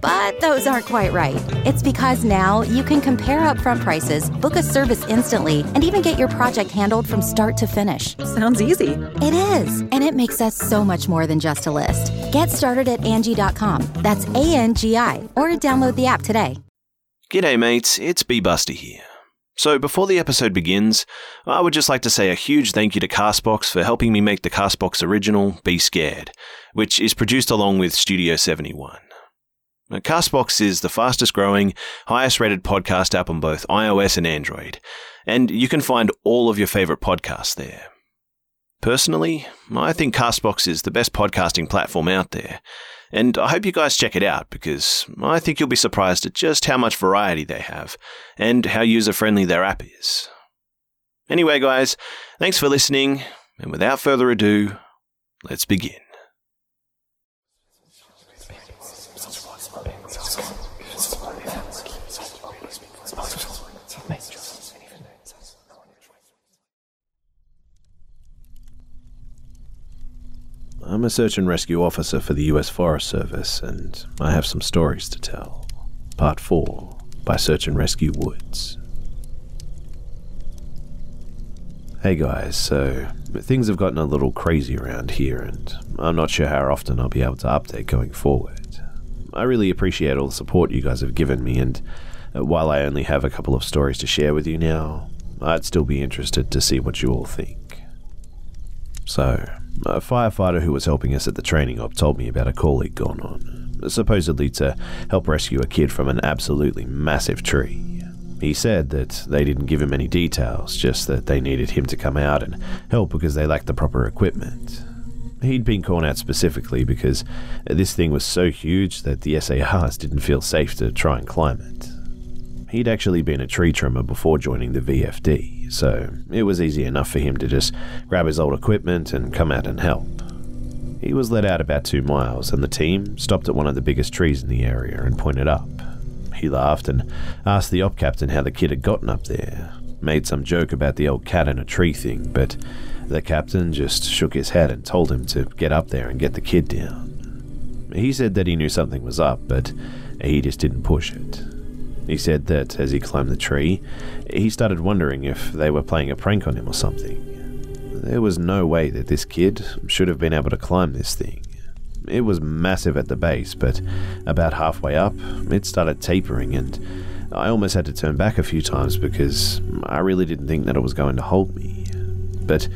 But those aren't quite right. It's because now you can compare upfront prices, book a service instantly, and even get your project handled from start to finish. Sounds easy. It is, and it makes us so much more than just a list. Get started at Angie.com. That's A N G I, or download the app today. G'day, mates. It's B Buster here. So, before the episode begins, I would just like to say a huge thank you to Castbox for helping me make the Castbox original, Be Scared, which is produced along with Studio 71. Now, Castbox is the fastest growing, highest rated podcast app on both iOS and Android, and you can find all of your favorite podcasts there. Personally, I think Castbox is the best podcasting platform out there, and I hope you guys check it out because I think you'll be surprised at just how much variety they have and how user friendly their app is. Anyway, guys, thanks for listening, and without further ado, let's begin. I'm a search and rescue officer for the US Forest Service, and I have some stories to tell. Part 4 by Search and Rescue Woods. Hey guys, so things have gotten a little crazy around here, and I'm not sure how often I'll be able to update going forward. I really appreciate all the support you guys have given me, and uh, while I only have a couple of stories to share with you now, I'd still be interested to see what you all think. So, a firefighter who was helping us at the training op told me about a call he'd gone on, supposedly to help rescue a kid from an absolutely massive tree. He said that they didn't give him any details, just that they needed him to come out and help because they lacked the proper equipment. He'd been called out specifically because this thing was so huge that the SARs didn't feel safe to try and climb it. He'd actually been a tree trimmer before joining the VFD, so it was easy enough for him to just grab his old equipment and come out and help. He was led out about two miles, and the team stopped at one of the biggest trees in the area and pointed up. He laughed and asked the op captain how the kid had gotten up there, made some joke about the old cat in a tree thing, but the captain just shook his head and told him to get up there and get the kid down. He said that he knew something was up, but he just didn't push it. He said that as he climbed the tree, he started wondering if they were playing a prank on him or something. There was no way that this kid should have been able to climb this thing. It was massive at the base, but about halfway up, it started tapering, and I almost had to turn back a few times because I really didn't think that it was going to hold me. But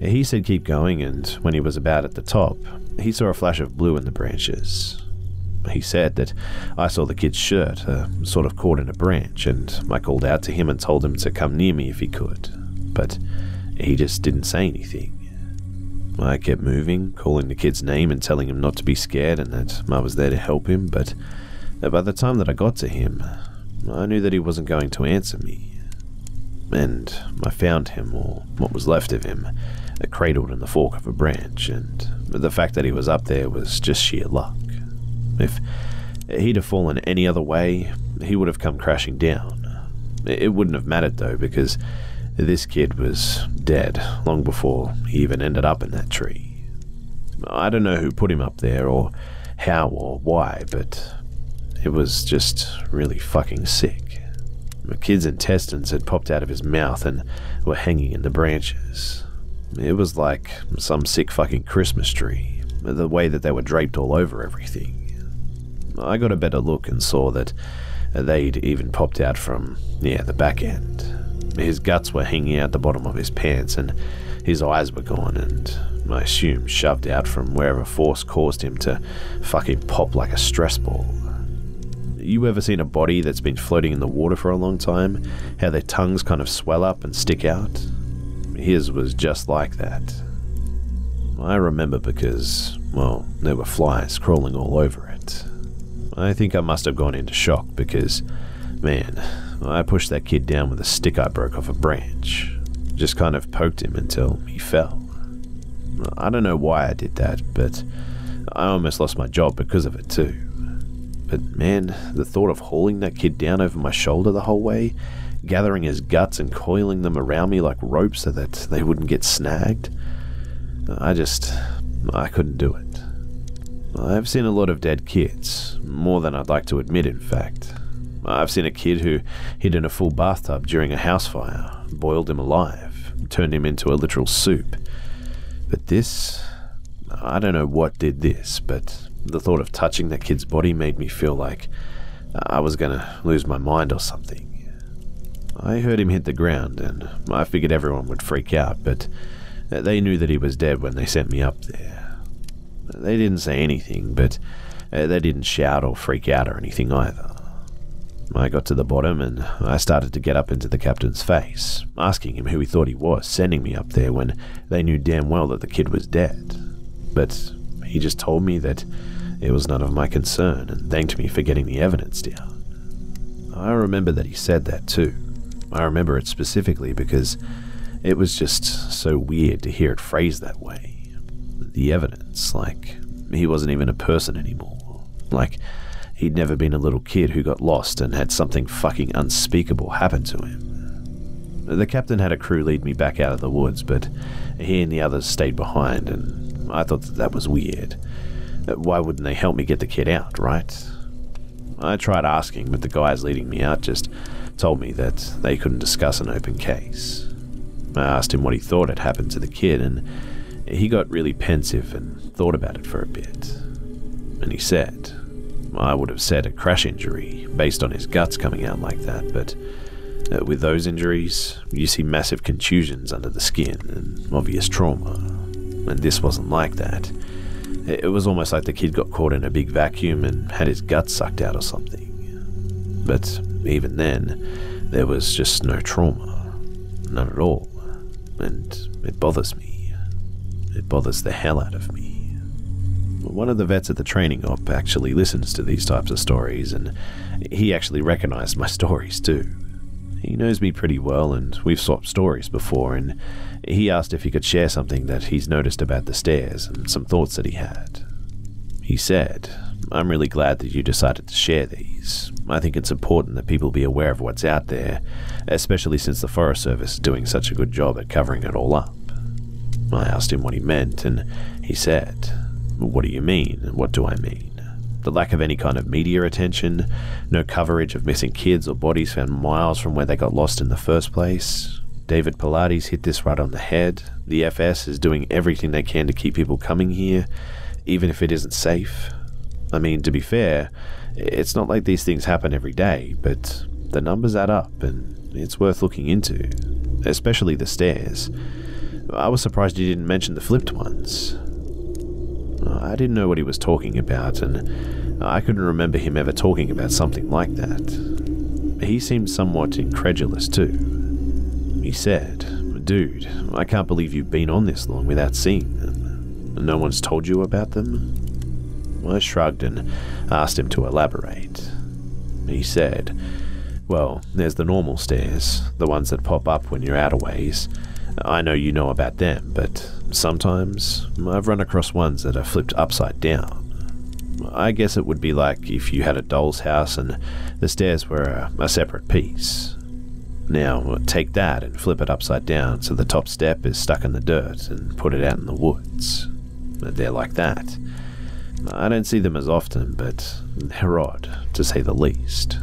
he said keep going, and when he was about at the top, he saw a flash of blue in the branches. He said that I saw the kid's shirt, uh, sort of caught in a branch, and I called out to him and told him to come near me if he could. But he just didn't say anything. I kept moving, calling the kid's name and telling him not to be scared and that I was there to help him, but by the time that I got to him, I knew that he wasn't going to answer me. And I found him, or what was left of him, cradled in the fork of a branch, and the fact that he was up there was just sheer luck. If he'd have fallen any other way, he would have come crashing down. It wouldn't have mattered though, because this kid was dead long before he even ended up in that tree. I don't know who put him up there, or how, or why, but it was just really fucking sick. The kid's intestines had popped out of his mouth and were hanging in the branches. It was like some sick fucking Christmas tree, the way that they were draped all over everything. I got a better look and saw that they'd even popped out from, yeah, the back end. His guts were hanging out the bottom of his pants and his eyes were gone and I assume shoved out from wherever force caused him to fucking pop like a stress ball. You ever seen a body that's been floating in the water for a long time? How their tongues kind of swell up and stick out? His was just like that. I remember because, well, there were flies crawling all over. I think I must have gone into shock because, man, I pushed that kid down with a stick I broke off a branch. Just kind of poked him until he fell. I don't know why I did that, but I almost lost my job because of it too. But man, the thought of hauling that kid down over my shoulder the whole way, gathering his guts and coiling them around me like ropes so that they wouldn't get snagged, I just. I couldn't do it. I've seen a lot of dead kids, more than I'd like to admit, in fact. I've seen a kid who hid in a full bathtub during a house fire, boiled him alive, turned him into a literal soup. But this. I don't know what did this, but the thought of touching that kid's body made me feel like I was gonna lose my mind or something. I heard him hit the ground, and I figured everyone would freak out, but they knew that he was dead when they sent me up there. They didn't say anything, but uh, they didn't shout or freak out or anything either. I got to the bottom and I started to get up into the captain's face, asking him who he thought he was sending me up there when they knew damn well that the kid was dead. But he just told me that it was none of my concern and thanked me for getting the evidence down. I remember that he said that too. I remember it specifically because it was just so weird to hear it phrased that way. The evidence, like he wasn't even a person anymore. Like he'd never been a little kid who got lost and had something fucking unspeakable happen to him. The captain had a crew lead me back out of the woods, but he and the others stayed behind, and I thought that that was weird. Why wouldn't they help me get the kid out, right? I tried asking, but the guys leading me out just told me that they couldn't discuss an open case. I asked him what he thought had happened to the kid, and he got really pensive and thought about it for a bit. And he said, I would have said a crash injury based on his guts coming out like that, but uh, with those injuries, you see massive contusions under the skin and obvious trauma. And this wasn't like that. It was almost like the kid got caught in a big vacuum and had his guts sucked out or something. But even then, there was just no trauma. None at all. And it bothers me. It bothers the hell out of me. One of the vets at the training op actually listens to these types of stories, and he actually recognized my stories too. He knows me pretty well, and we've swapped stories before, and he asked if he could share something that he's noticed about the stairs and some thoughts that he had. He said, I'm really glad that you decided to share these. I think it's important that people be aware of what's out there, especially since the Forest Service is doing such a good job at covering it all up. I asked him what he meant, and he said, What do you mean? What do I mean? The lack of any kind of media attention, no coverage of missing kids or bodies found miles from where they got lost in the first place. David Paulides hit this right on the head. The FS is doing everything they can to keep people coming here, even if it isn't safe. I mean, to be fair, it's not like these things happen every day, but the numbers add up and it's worth looking into, especially the stairs. I was surprised you didn't mention the flipped ones. Uh, I didn't know what he was talking about, and I couldn't remember him ever talking about something like that. He seemed somewhat incredulous, too. He said, Dude, I can't believe you've been on this long without seeing them. No one's told you about them? I shrugged and asked him to elaborate. He said, Well, there's the normal stairs, the ones that pop up when you're out a ways. I know you know about them, but sometimes I've run across ones that are flipped upside down. I guess it would be like if you had a doll's house and the stairs were a, a separate piece. Now, take that and flip it upside down so the top step is stuck in the dirt and put it out in the woods. They're like that. I don't see them as often, but they're odd, to say the least.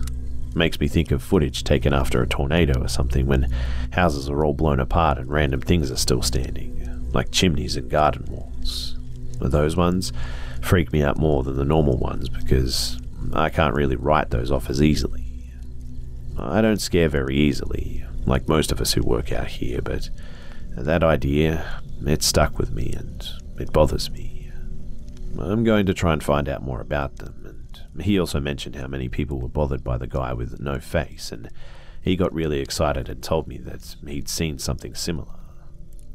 Makes me think of footage taken after a tornado or something when houses are all blown apart and random things are still standing, like chimneys and garden walls. Those ones freak me out more than the normal ones because I can't really write those off as easily. I don't scare very easily, like most of us who work out here, but that idea, it stuck with me and it bothers me. I'm going to try and find out more about them he also mentioned how many people were bothered by the guy with no face, and he got really excited and told me that he'd seen something similar.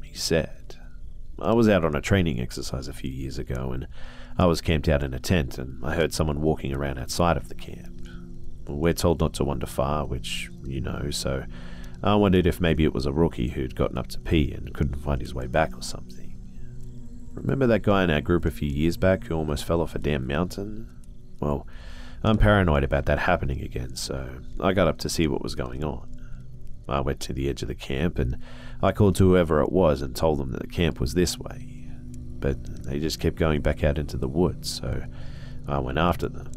He said, I was out on a training exercise a few years ago, and I was camped out in a tent, and I heard someone walking around outside of the camp. We're told not to wander far, which you know, so I wondered if maybe it was a rookie who'd gotten up to pee and couldn't find his way back or something. Remember that guy in our group a few years back who almost fell off a damn mountain? Well, I'm paranoid about that happening again, so I got up to see what was going on. I went to the edge of the camp and I called to whoever it was and told them that the camp was this way. But they just kept going back out into the woods, so I went after them.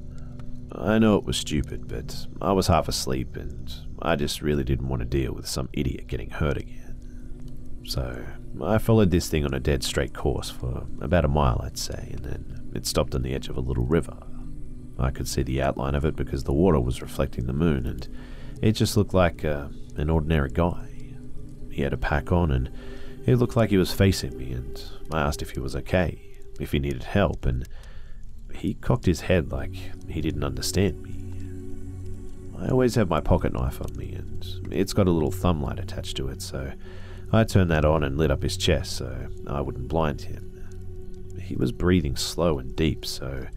I know it was stupid, but I was half asleep and I just really didn't want to deal with some idiot getting hurt again. So I followed this thing on a dead straight course for about a mile, I'd say, and then it stopped on the edge of a little river. I could see the outline of it because the water was reflecting the moon, and it just looked like uh, an ordinary guy. He had a pack on, and it looked like he was facing me, and I asked if he was okay, if he needed help, and he cocked his head like he didn't understand me. I always have my pocket knife on me, and it's got a little thumb light attached to it, so I turned that on and lit up his chest so I wouldn't blind him. He was breathing slow and deep, so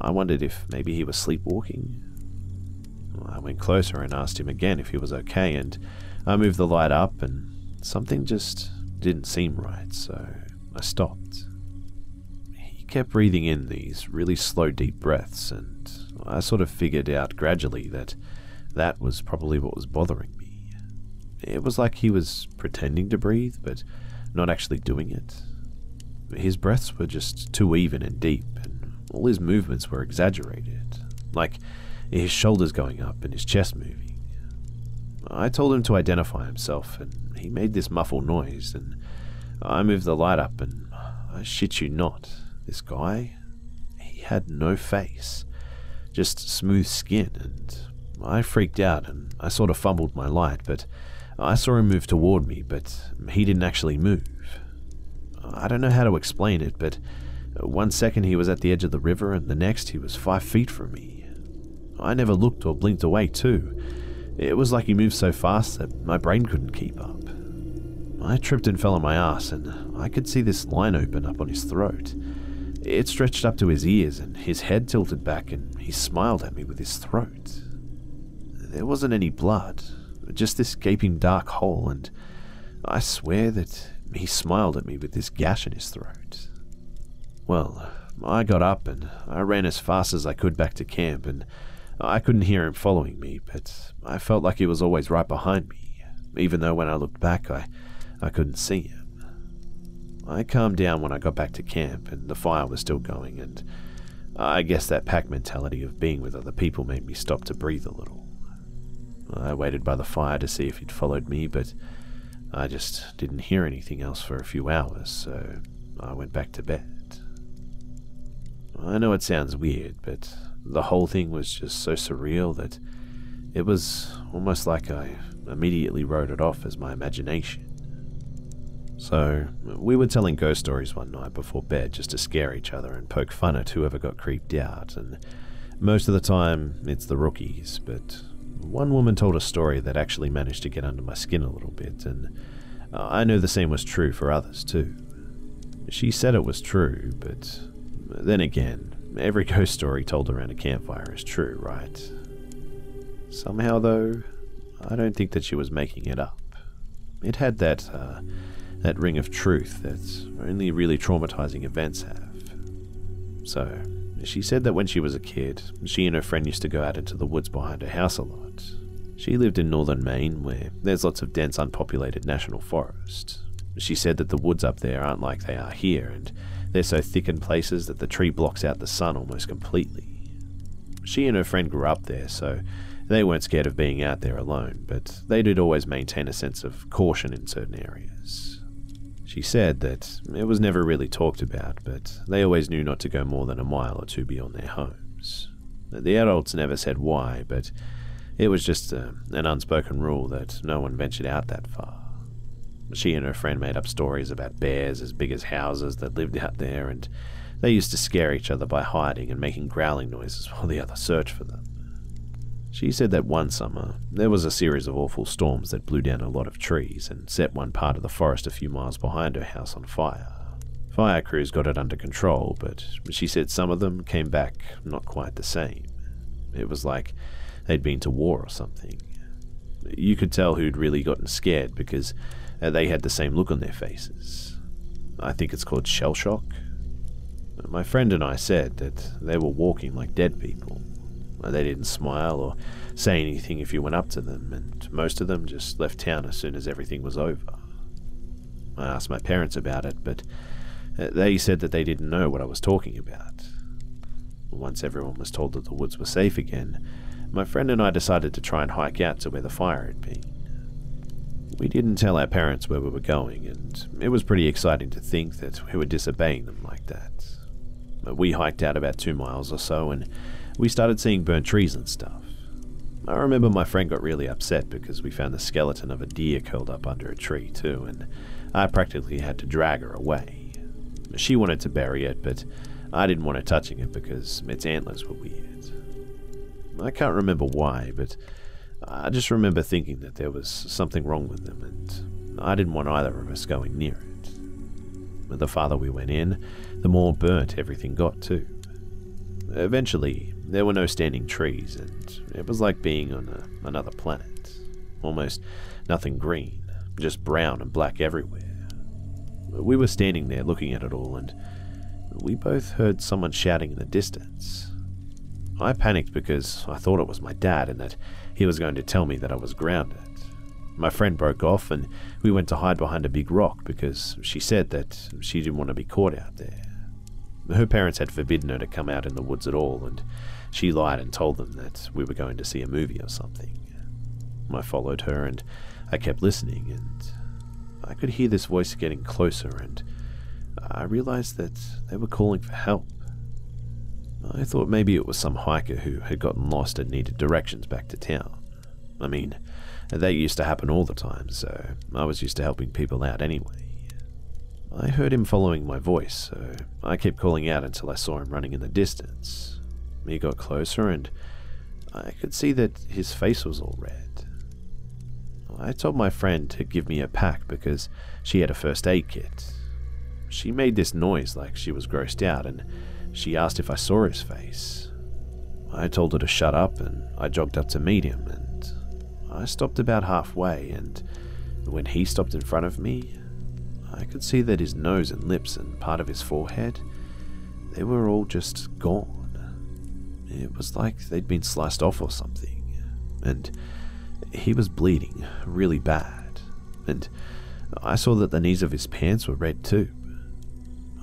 I wondered if maybe he was sleepwalking. I went closer and asked him again if he was okay, and I moved the light up, and something just didn't seem right, so I stopped. He kept breathing in these really slow, deep breaths, and I sort of figured out gradually that that was probably what was bothering me. It was like he was pretending to breathe, but not actually doing it. His breaths were just too even and deep, and all his movements were exaggerated, like his shoulders going up and his chest moving. I told him to identify himself, and he made this muffled noise, and I moved the light up, and I shit you not, this guy, he had no face, just smooth skin, and I freaked out and I sort of fumbled my light, but I saw him move toward me, but he didn't actually move. I don't know how to explain it, but one second he was at the edge of the river, and the next he was five feet from me. I never looked or blinked away, too. It was like he moved so fast that my brain couldn't keep up. I tripped and fell on my ass, and I could see this line open up on his throat. It stretched up to his ears, and his head tilted back, and he smiled at me with his throat. There wasn't any blood, just this gaping dark hole, and I swear that he smiled at me with this gash in his throat. Well, I got up and I ran as fast as I could back to camp, and I couldn't hear him following me, but I felt like he was always right behind me, even though when I looked back, I, I couldn't see him. I calmed down when I got back to camp, and the fire was still going, and I guess that pack mentality of being with other people made me stop to breathe a little. I waited by the fire to see if he'd followed me, but I just didn't hear anything else for a few hours, so I went back to bed. I know it sounds weird, but the whole thing was just so surreal that it was almost like I immediately wrote it off as my imagination. So, we were telling ghost stories one night before bed just to scare each other and poke fun at whoever got creeped out, and most of the time it's the rookies, but one woman told a story that actually managed to get under my skin a little bit, and I knew the same was true for others too. She said it was true, but then again, every ghost story told around a campfire is true, right? Somehow, though, I don't think that she was making it up. It had that, uh, that ring of truth that only really traumatizing events have. So, she said that when she was a kid, she and her friend used to go out into the woods behind her house a lot. She lived in northern Maine, where there's lots of dense, unpopulated national forest. She said that the woods up there aren't like they are here, and they're so thick in places that the tree blocks out the sun almost completely. She and her friend grew up there, so they weren't scared of being out there alone, but they did always maintain a sense of caution in certain areas. She said that it was never really talked about, but they always knew not to go more than a mile or two beyond their homes. The adults never said why, but it was just uh, an unspoken rule that no one ventured out that far. She and her friend made up stories about bears as big as houses that lived out there, and they used to scare each other by hiding and making growling noises while the other searched for them. She said that one summer, there was a series of awful storms that blew down a lot of trees and set one part of the forest a few miles behind her house on fire. Fire crews got it under control, but she said some of them came back not quite the same. It was like they'd been to war or something. You could tell who'd really gotten scared because uh, they had the same look on their faces. I think it's called shell shock. My friend and I said that they were walking like dead people. They didn't smile or say anything if you went up to them, and most of them just left town as soon as everything was over. I asked my parents about it, but uh, they said that they didn't know what I was talking about. Once everyone was told that the woods were safe again, my friend and I decided to try and hike out to where the fire had been. We didn't tell our parents where we were going, and it was pretty exciting to think that we were disobeying them like that. We hiked out about two miles or so, and we started seeing burnt trees and stuff. I remember my friend got really upset because we found the skeleton of a deer curled up under a tree, too, and I practically had to drag her away. She wanted to bury it, but I didn't want her touching it because its antlers were weird. I can't remember why, but I just remember thinking that there was something wrong with them, and I didn't want either of us going near it. The farther we went in, the more burnt everything got, too. Eventually, there were no standing trees, and it was like being on a, another planet. Almost nothing green, just brown and black everywhere. We were standing there looking at it all, and we both heard someone shouting in the distance. I panicked because I thought it was my dad and that he was going to tell me that I was grounded. My friend broke off and we went to hide behind a big rock because she said that she didn't want to be caught out there. Her parents had forbidden her to come out in the woods at all, and she lied and told them that we were going to see a movie or something. I followed her and I kept listening, and I could hear this voice getting closer, and I realized that they were calling for help. I thought maybe it was some hiker who had gotten lost and needed directions back to town. I mean, that used to happen all the time, so I was used to helping people out anyway. I heard him following my voice, so I kept calling out until I saw him running in the distance. He got closer, and I could see that his face was all red. I told my friend to give me a pack because she had a first aid kit. She made this noise like she was grossed out, and she asked if I saw his face. I told her to shut up, and I jogged up to meet him, and I stopped about halfway, and when he stopped in front of me, I could see that his nose and lips and part of his forehead, they were all just gone. It was like they'd been sliced off or something, and he was bleeding really bad, and I saw that the knees of his pants were red too.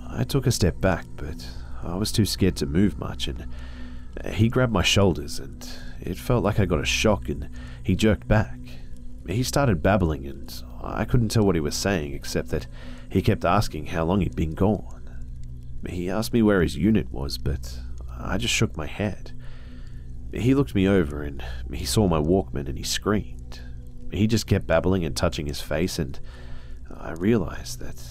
I took a step back, but I was too scared to move much, and he grabbed my shoulders, and it felt like I got a shock, and he jerked back. He started babbling, and I couldn't tell what he was saying, except that he kept asking how long he'd been gone. He asked me where his unit was, but I just shook my head. He looked me over, and he saw my Walkman, and he screamed. He just kept babbling and touching his face, and I realized that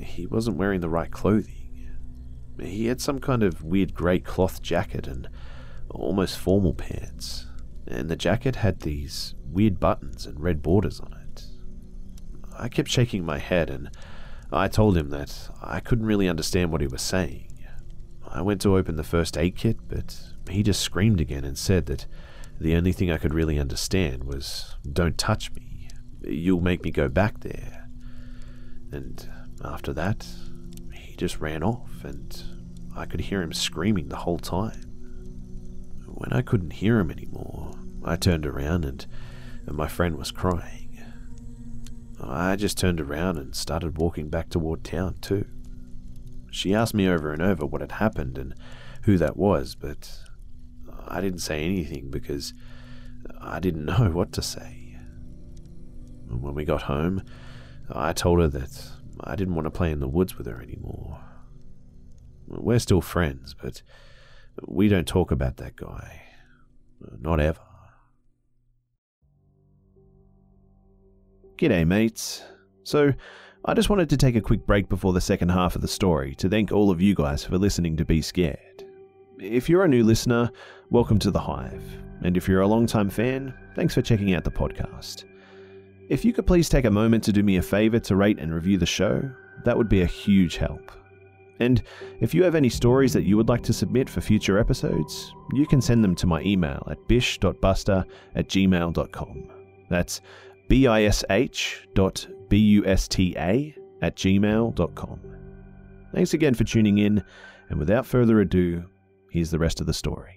he wasn't wearing the right clothing. He had some kind of weird grey cloth jacket and almost formal pants, and the jacket had these weird buttons and red borders on it. I kept shaking my head, and I told him that I couldn't really understand what he was saying. I went to open the first aid kit, but he just screamed again and said that the only thing I could really understand was, Don't touch me. You'll make me go back there. And after that, he just ran off, and I could hear him screaming the whole time. When I couldn't hear him anymore, I turned around and, and my friend was crying. I just turned around and started walking back toward town, too. She asked me over and over what had happened and who that was, but I didn't say anything because I didn't know what to say. When we got home, I told her that I didn't want to play in the woods with her anymore. We're still friends, but we don't talk about that guy. Uh, not ever. G'day, mates. So, I just wanted to take a quick break before the second half of the story to thank all of you guys for listening to Be Scared. If you're a new listener, welcome to the Hive. And if you're a long-time fan, thanks for checking out the podcast. If you could please take a moment to do me a favor to rate and review the show, that would be a huge help. And if you have any stories that you would like to submit for future episodes, you can send them to my email at bish.buster at gmail.com. That's B-I-S-H dot B-U-S-T-A at gmail.com. Thanks again for tuning in, and without further ado, here's the rest of the story.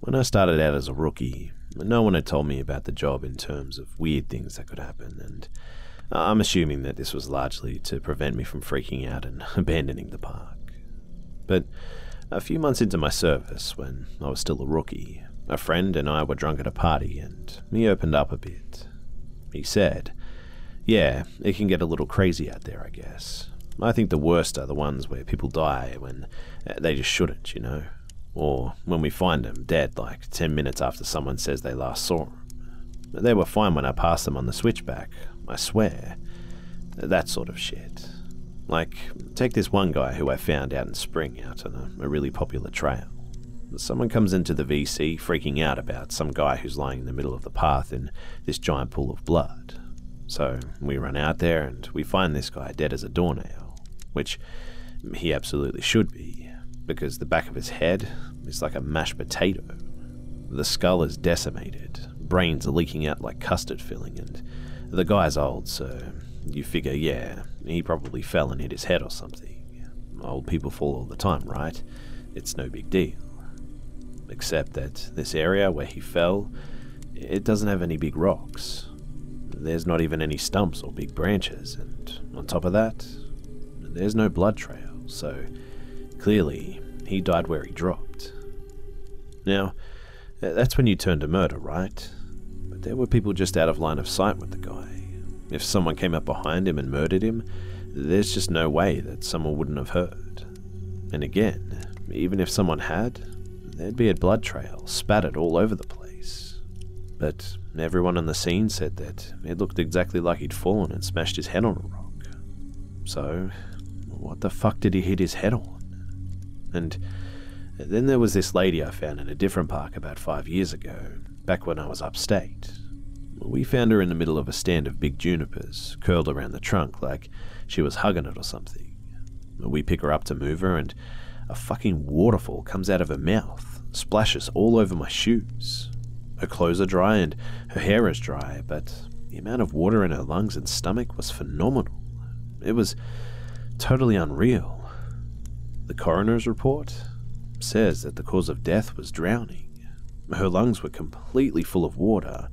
When I started out as a rookie, no one had told me about the job in terms of weird things that could happen, and I'm assuming that this was largely to prevent me from freaking out and abandoning the park. But a few months into my service, when I was still a rookie, a friend and I were drunk at a party, and he opened up a bit. He said, Yeah, it can get a little crazy out there, I guess. I think the worst are the ones where people die when uh, they just shouldn't, you know? Or when we find them dead like 10 minutes after someone says they last saw them. They were fine when I passed them on the switchback, I swear. That sort of shit. Like, take this one guy who I found out in spring out on a, a really popular trail. Someone comes into the VC freaking out about some guy who's lying in the middle of the path in this giant pool of blood. So we run out there and we find this guy dead as a doornail, which he absolutely should be, because the back of his head is like a mashed potato. The skull is decimated, brains are leaking out like custard filling, and the guy's old, so you figure, yeah, he probably fell and hit his head or something. Old people fall all the time, right? It's no big deal except that this area where he fell, it doesn't have any big rocks. There's not even any stumps or big branches, and on top of that, there's no blood trail, so clearly he died where he dropped. Now, that's when you turn to murder, right? But there were people just out of line of sight with the guy. If someone came up behind him and murdered him, there's just no way that someone wouldn't have heard. And again, even if someone had, there'd be a blood trail spattered all over the place. But everyone on the scene said that it looked exactly like he'd fallen and smashed his head on a rock. So, what the fuck did he hit his head on? And then there was this lady I found in a different park about five years ago, back when I was upstate. We found her in the middle of a stand of big junipers, curled around the trunk like she was hugging it or something. We pick her up to move her, and a fucking waterfall comes out of her mouth, splashes all over my shoes. Her clothes are dry and her hair is dry, but the amount of water in her lungs and stomach was phenomenal. It was totally unreal. The coroner's report says that the cause of death was drowning. Her lungs were completely full of water.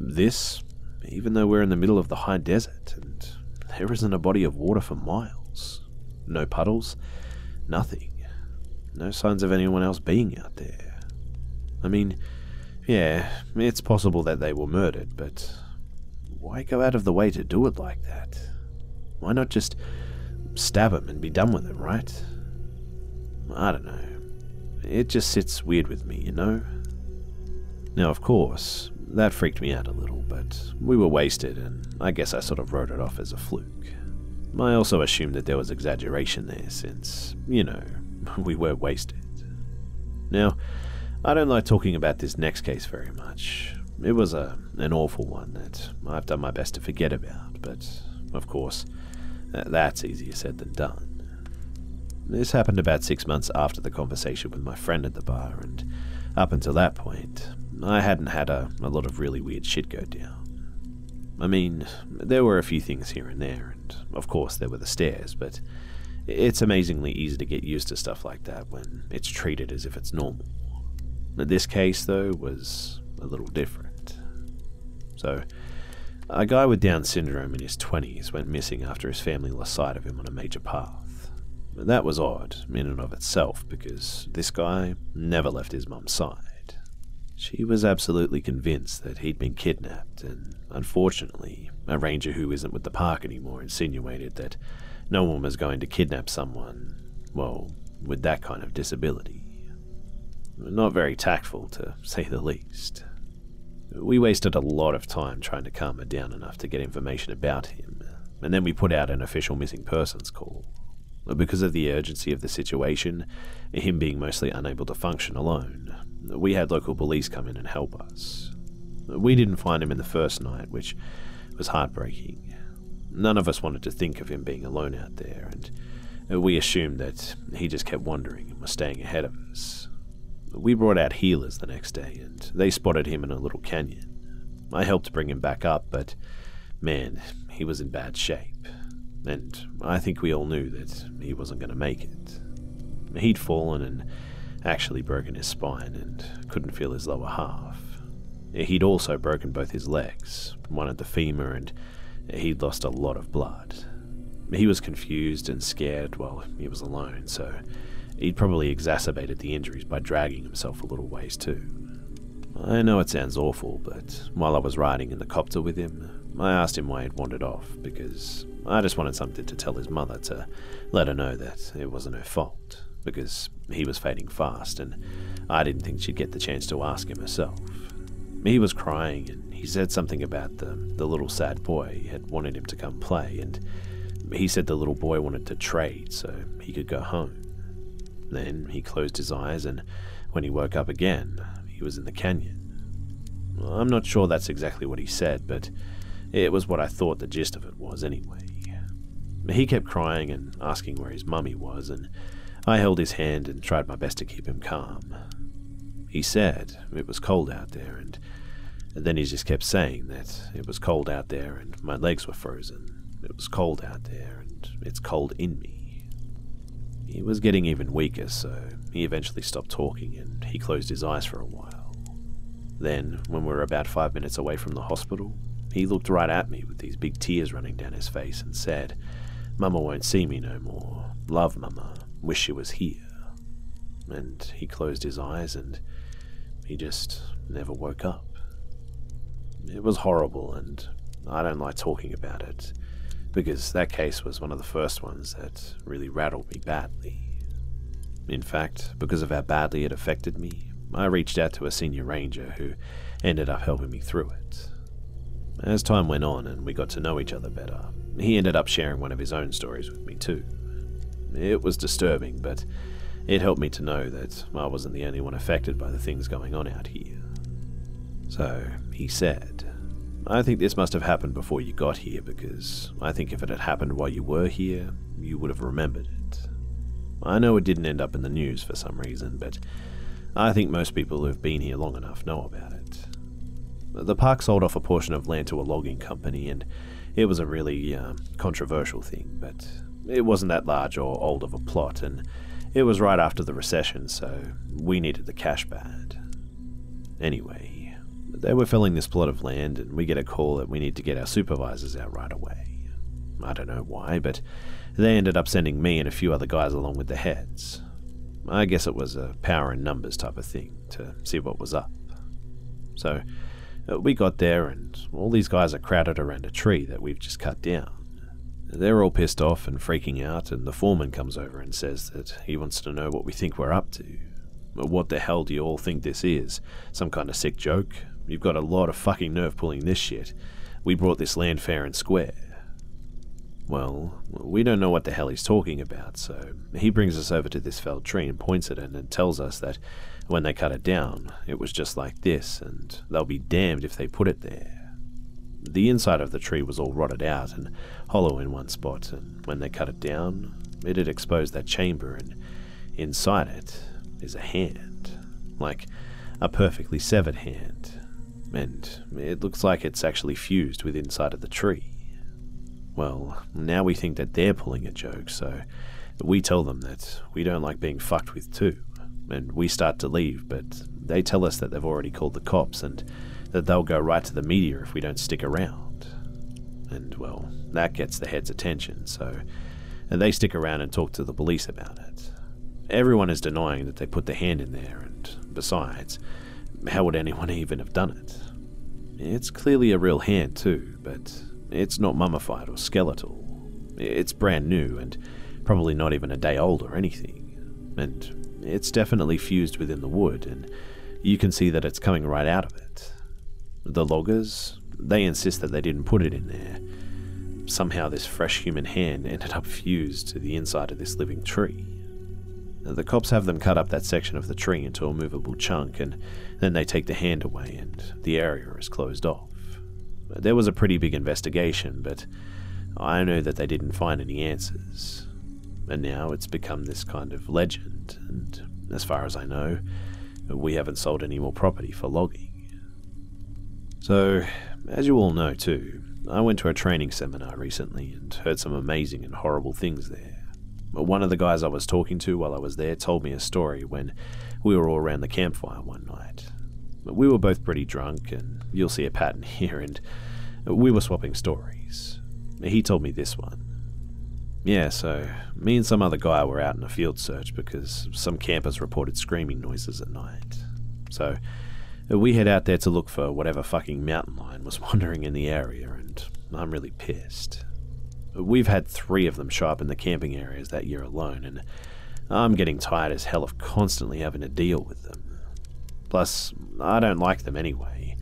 This, even though we're in the middle of the high desert and there isn't a body of water for miles. No puddles, Nothing. No signs of anyone else being out there. I mean, yeah, it's possible that they were murdered, but why go out of the way to do it like that? Why not just stab him and be done with it, right? I don't know. It just sits weird with me, you know? Now, of course, that freaked me out a little, but we were wasted, and I guess I sort of wrote it off as a fluke. I also assumed that there was exaggeration there, since, you know, we were wasted. Now, I don't like talking about this next case very much. It was a an awful one that I've done my best to forget about, but of course, that's easier said than done. This happened about six months after the conversation with my friend at the bar, and up until that point, I hadn't had a, a lot of really weird shit go down. I mean, there were a few things here and there, and of course there were the stairs, but it's amazingly easy to get used to stuff like that when it's treated as if it's normal. This case, though, was a little different. So, a guy with Down syndrome in his 20s went missing after his family lost sight of him on a major path. That was odd in and of itself because this guy never left his mum's side. She was absolutely convinced that he'd been kidnapped, and unfortunately, a ranger who isn't with the park anymore insinuated that no one was going to kidnap someone, well, with that kind of disability. Not very tactful, to say the least. We wasted a lot of time trying to calm her down enough to get information about him, and then we put out an official missing persons call. Because of the urgency of the situation, him being mostly unable to function alone, we had local police come in and help us. We didn't find him in the first night, which was heartbreaking. None of us wanted to think of him being alone out there, and we assumed that he just kept wandering and was staying ahead of us. We brought out healers the next day, and they spotted him in a little canyon. I helped bring him back up, but man, he was in bad shape and I think we all knew that he wasn't going to make it. He'd fallen and actually broken his spine and couldn't feel his lower half. He'd also broken both his legs, one at the femur, and he'd lost a lot of blood. He was confused and scared while he was alone, so he'd probably exacerbated the injuries by dragging himself a little ways too. I know it sounds awful, but while I was riding in the copter with him, I asked him why he'd wandered off, because I just wanted something to tell his mother to let her know that it wasn't her fault, because he was fading fast, and I didn't think she'd get the chance to ask him herself. He was crying, and he said something about the, the little sad boy had wanted him to come play, and he said the little boy wanted to trade so he could go home. Then he closed his eyes, and when he woke up again, he was in the canyon. I'm not sure that's exactly what he said, but it was what I thought the gist of it was anyway. He kept crying and asking where his mummy was, and I held his hand and tried my best to keep him calm. He said it was cold out there, and, then he just kept saying that it was cold out there and my legs were frozen. It was cold out there and it's cold in me. He was getting even weaker, so he eventually stopped talking and he closed his eyes for a while. Then, when we were about five minutes away from the hospital, he looked right at me with these big tears running down his face and said, Mama won't see me no more. Love Mama. Wish she was here. And he closed his eyes and he just never woke up. It was horrible, and I don't like talking about it because that case was one of the first ones that really rattled me badly. In fact, because of how badly it affected me, I reached out to a senior ranger who ended up helping me through it. As time went on and we got to know each other better, he ended up sharing one of his own stories with me too. It was disturbing, but it helped me to know that I wasn't the only one affected by the things going on out here. So, he said, I think this must have happened before you got here because I think if it had happened while you were here, you would have remembered it. I know it didn't end up in the news for some reason, but I think most people who've been here long enough know about it. The park sold off a portion of land to a logging company, and it was a really uh, controversial thing, but it wasn't that large or old of a plot, and it was right after the recession, so we needed the cash bad. Anyway, they were filling this plot of land, and we get a call that we need to get our supervisors out right away. I don't know why, but they ended up sending me and a few other guys along with the heads. I guess it was a power in numbers type of thing to see what was up. So, Uh, we got there, and all these guys are crowded around a tree that we've just cut down. They're all pissed off and freaking out, and the foreman comes over and says that he wants to know what we think we're up to. What the hell do you all think this is? Some kind of sick joke? You've got a lot of fucking nerve pulling this shit. We brought this land fair and square. Well, we don't know what the hell he's talking about, so he brings us over to this felled tree and points at it and tells us that when they cut it down, it was just like this, and they'll be damned if they put it there. The inside of the tree was all rotted out and hollow in one spot, and when they cut it down, it had exposed that chamber, and inside it is a hand. Like a perfectly severed hand. And it looks like it's actually fused with inside of the tree. Well, now we think that they're pulling a joke, so we tell them that we don't like being fucked with too and we start to leave, but they tell us that they've already called the cops and that they'll go right to the media if we don't stick around. And, well, that gets the head's attention, so they stick around and talk to the police about it. Everyone is denying that they put the hand in there, and besides, how would anyone even have done it? It's clearly a real hand, too, but it's not mummified or skeletal. It's brand new and probably not even a day old or anything. And it's definitely fused within the wood, and you can see that it's coming right out of it. The loggers, they insist that they didn't put it in there. Somehow, this fresh human hand ended up fused to the inside of this living tree. The cops have them cut up that section of the tree into a movable chunk, and then they take the hand away, and the area is closed off. There was a pretty big investigation, but I know that they didn't find any answers. And now it's become this kind of legend, and as far as I know, we haven't sold any more property for logging. So, as you all know too, I went to a training seminar recently and heard some amazing and horrible things there. One of the guys I was talking to while I was there told me a story when we were all around the campfire one night. We were both pretty drunk, and you'll see a pattern here, and we were swapping stories. He told me this one. Yeah, so me and some other guy were out in a field search because some campers reported screaming noises at night. So we head out there to look for whatever fucking mountain lion was wandering in the area, and I'm really pissed. We've had three of them show up in the camping areas that year alone, and I'm getting tired as hell of constantly having to deal with them. Plus, I don't like them anyway.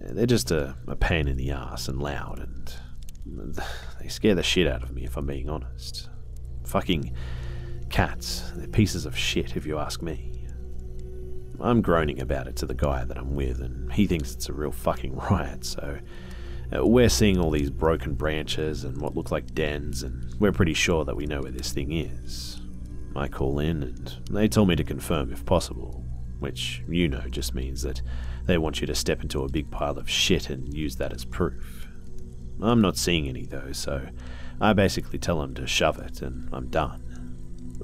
They're just a, a pain in the ass and loud, and they scare the shit out of me if I'm being honest. Fucking cats, they're pieces of shit if you ask me. I'm groaning about it to the guy that I'm with, and he thinks it's a real fucking riot, so uh, we're seeing all these broken branches and what look like dens, and we're pretty sure that we know where this thing is. I call in, and they tell me to confirm if possible, which you know just means that they want you to step into a big pile of shit and use that as proof. I'm not seeing any though, so I basically tell them to shove it, and I'm done.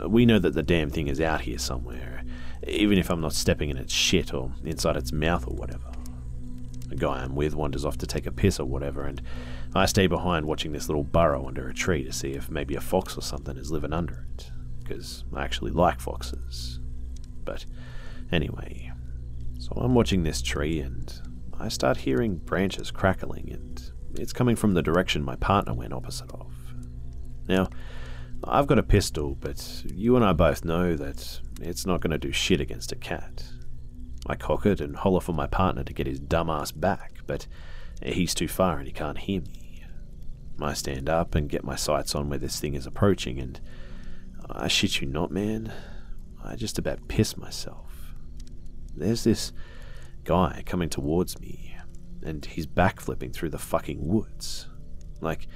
We know that the damn thing is out here somewhere, even if I'm not stepping in its shit or inside its mouth or whatever. The guy I'm with wanders off to take a piss or whatever, and I stay behind watching this little burrow under a tree to see if maybe a fox or something is living under it, because I actually like foxes. But anyway, so I'm watching this tree and I start hearing branches crackling, and it's coming from the direction my partner went opposite of. Now, I've got a pistol, but you and I both know that it's not going to do shit against a cat. I cock it and holler for my partner to get his dumb ass back, but he's too far and he can't hear me. I stand up and get my sights on where this thing is approaching, and I shit you not, man, I just about piss myself. There's this guy coming towards me, and he's backflipping through the fucking woods. Like,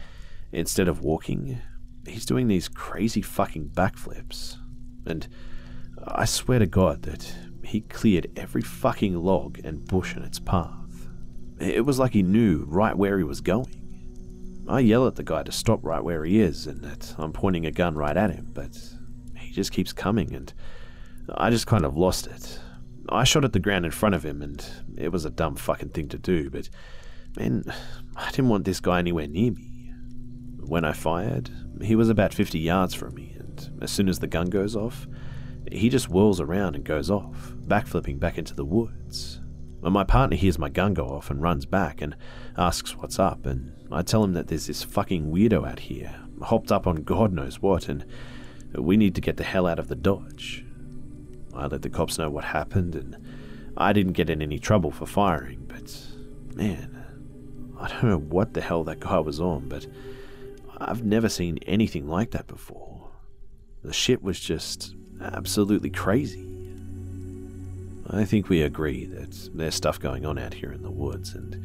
instead of walking, he's doing these crazy fucking backflips. And I swear to God that he cleared every fucking log and bush in its path. It was like he knew right where he was going. I yell at the guy to stop right where he is and that I'm pointing a gun right at him, but he just keeps coming and I just kind of lost it. I shot at the ground in front of him and it was a dumb fucking thing to do, but man, I didn't want this guy anywhere near me. When I fired, he was about 50 yards from me, and as soon as the gun goes off, he just whirls around and goes off, backflipping back into the woods. My partner hears my gun go off and runs back and asks what's up, and I tell him that there's this fucking weirdo out here, hopped up on God knows what, and we need to get the hell out of the Dodge. I let the cops know what happened, and I didn't get in any trouble for firing, but man, I don't know what the hell that guy was on, but I've never seen anything like that before. The shit was just absolutely crazy. I think we agree that there's stuff going on out here in the woods, and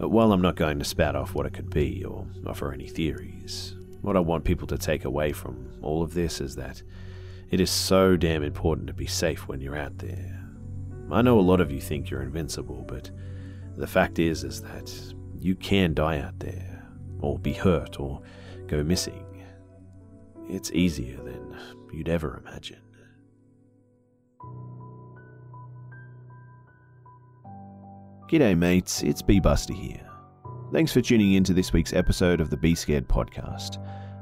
uh, while I'm not going to spout off what it could be or offer any theories, what I want people to take away from all of this is that it is so damn important to be safe when you're out there. I know a lot of you think you're invincible, but the fact is is that you can die out there, or be hurt, or go missing. It's easier than you'd ever imagine. G'day, mates, it's B Buster here. Thanks for tuning in to this week's episode of the Be Scared podcast.